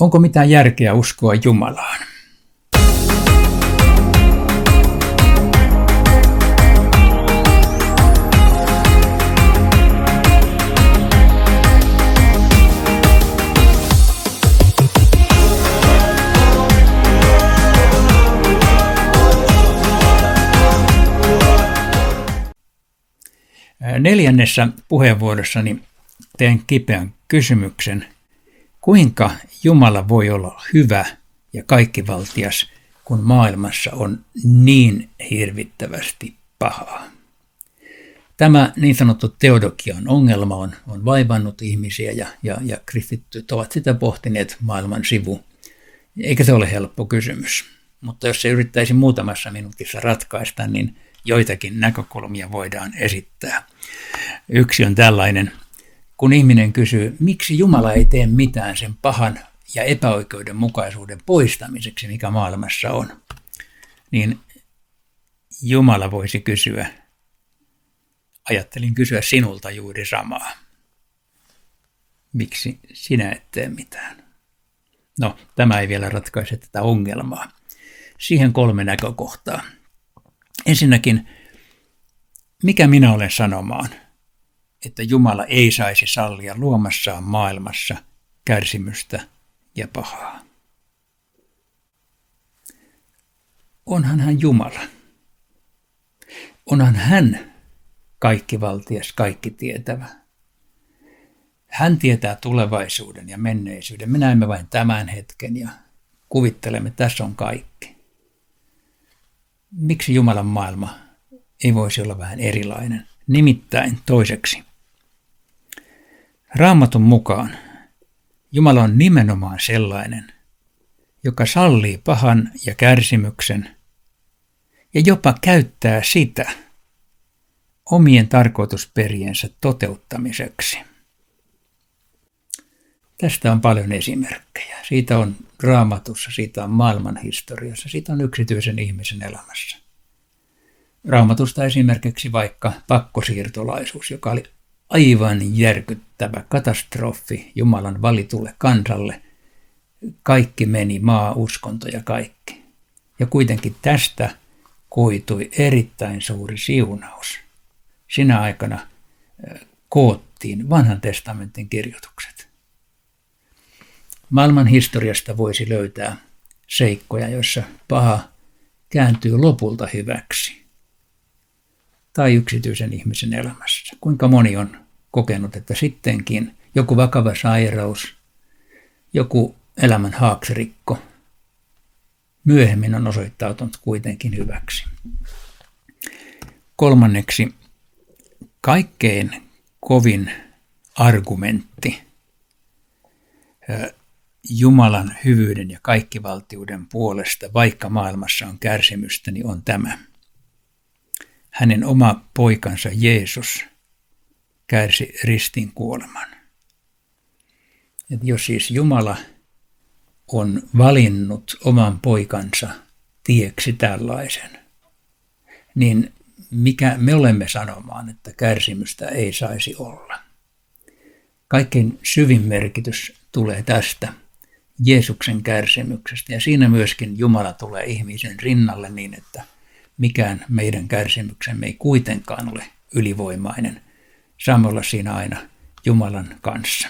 Onko mitään järkeä uskoa Jumalaan? Neljännessä puheenvuorossani teen kipeän kysymyksen, kuinka Jumala voi olla hyvä ja kaikkivaltias, kun maailmassa on niin hirvittävästi pahaa. Tämä niin sanottu teodokian ongelma on, on vaivannut ihmisiä ja, ja, ja kristittyt ovat sitä pohtineet maailman sivu. Eikä se ole helppo kysymys. Mutta jos se yrittäisi muutamassa minuutissa ratkaista, niin joitakin näkökulmia voidaan esittää. Yksi on tällainen, kun ihminen kysyy, miksi Jumala ei tee mitään sen pahan ja epäoikeudenmukaisuuden poistamiseksi, mikä maailmassa on, niin Jumala voisi kysyä, ajattelin kysyä sinulta juuri samaa. Miksi sinä et tee mitään? No, tämä ei vielä ratkaise tätä ongelmaa. Siihen kolme näkökohtaa. Ensinnäkin, mikä minä olen sanomaan, että Jumala ei saisi sallia luomassaan maailmassa kärsimystä ja pahaa? Onhan hän Jumala. Onhan hän kaikkivaltias, kaikki tietävä. Hän tietää tulevaisuuden ja menneisyyden. Me näemme vain tämän hetken ja kuvittelemme, että tässä on kaikki miksi Jumalan maailma ei voisi olla vähän erilainen? Nimittäin toiseksi. Raamatun mukaan Jumala on nimenomaan sellainen, joka sallii pahan ja kärsimyksen ja jopa käyttää sitä omien tarkoitusperiensä toteuttamiseksi. Tästä on paljon esimerkkejä. Siitä on raamatussa, siitä on maailman historiassa, siitä on yksityisen ihmisen elämässä. Raamatusta esimerkiksi vaikka pakkosiirtolaisuus, joka oli aivan järkyttävä katastrofi Jumalan valitulle kansalle. Kaikki meni, maa, uskonto ja kaikki. Ja kuitenkin tästä koitui erittäin suuri siunaus. Sinä aikana koottiin vanhan testamentin kirjoitukset. Maailman historiasta voisi löytää seikkoja, joissa paha kääntyy lopulta hyväksi. Tai yksityisen ihmisen elämässä. Kuinka moni on kokenut, että sittenkin joku vakava sairaus, joku elämän haaksirikko myöhemmin on osoittautunut kuitenkin hyväksi. Kolmanneksi, kaikkein kovin argumentti Jumalan hyvyyden ja kaikkivaltiuden puolesta, vaikka maailmassa on kärsimystä, niin on tämä. Hänen oma poikansa Jeesus kärsi ristin kuoleman. Et jos siis Jumala on valinnut oman poikansa tieksi tällaisen, niin mikä me olemme sanomaan, että kärsimystä ei saisi olla? Kaikkein syvin merkitys tulee tästä – Jeesuksen kärsimyksestä. Ja siinä myöskin Jumala tulee ihmisen rinnalle niin, että mikään meidän kärsimyksemme ei kuitenkaan ole ylivoimainen. Saamme olla siinä aina Jumalan kanssa.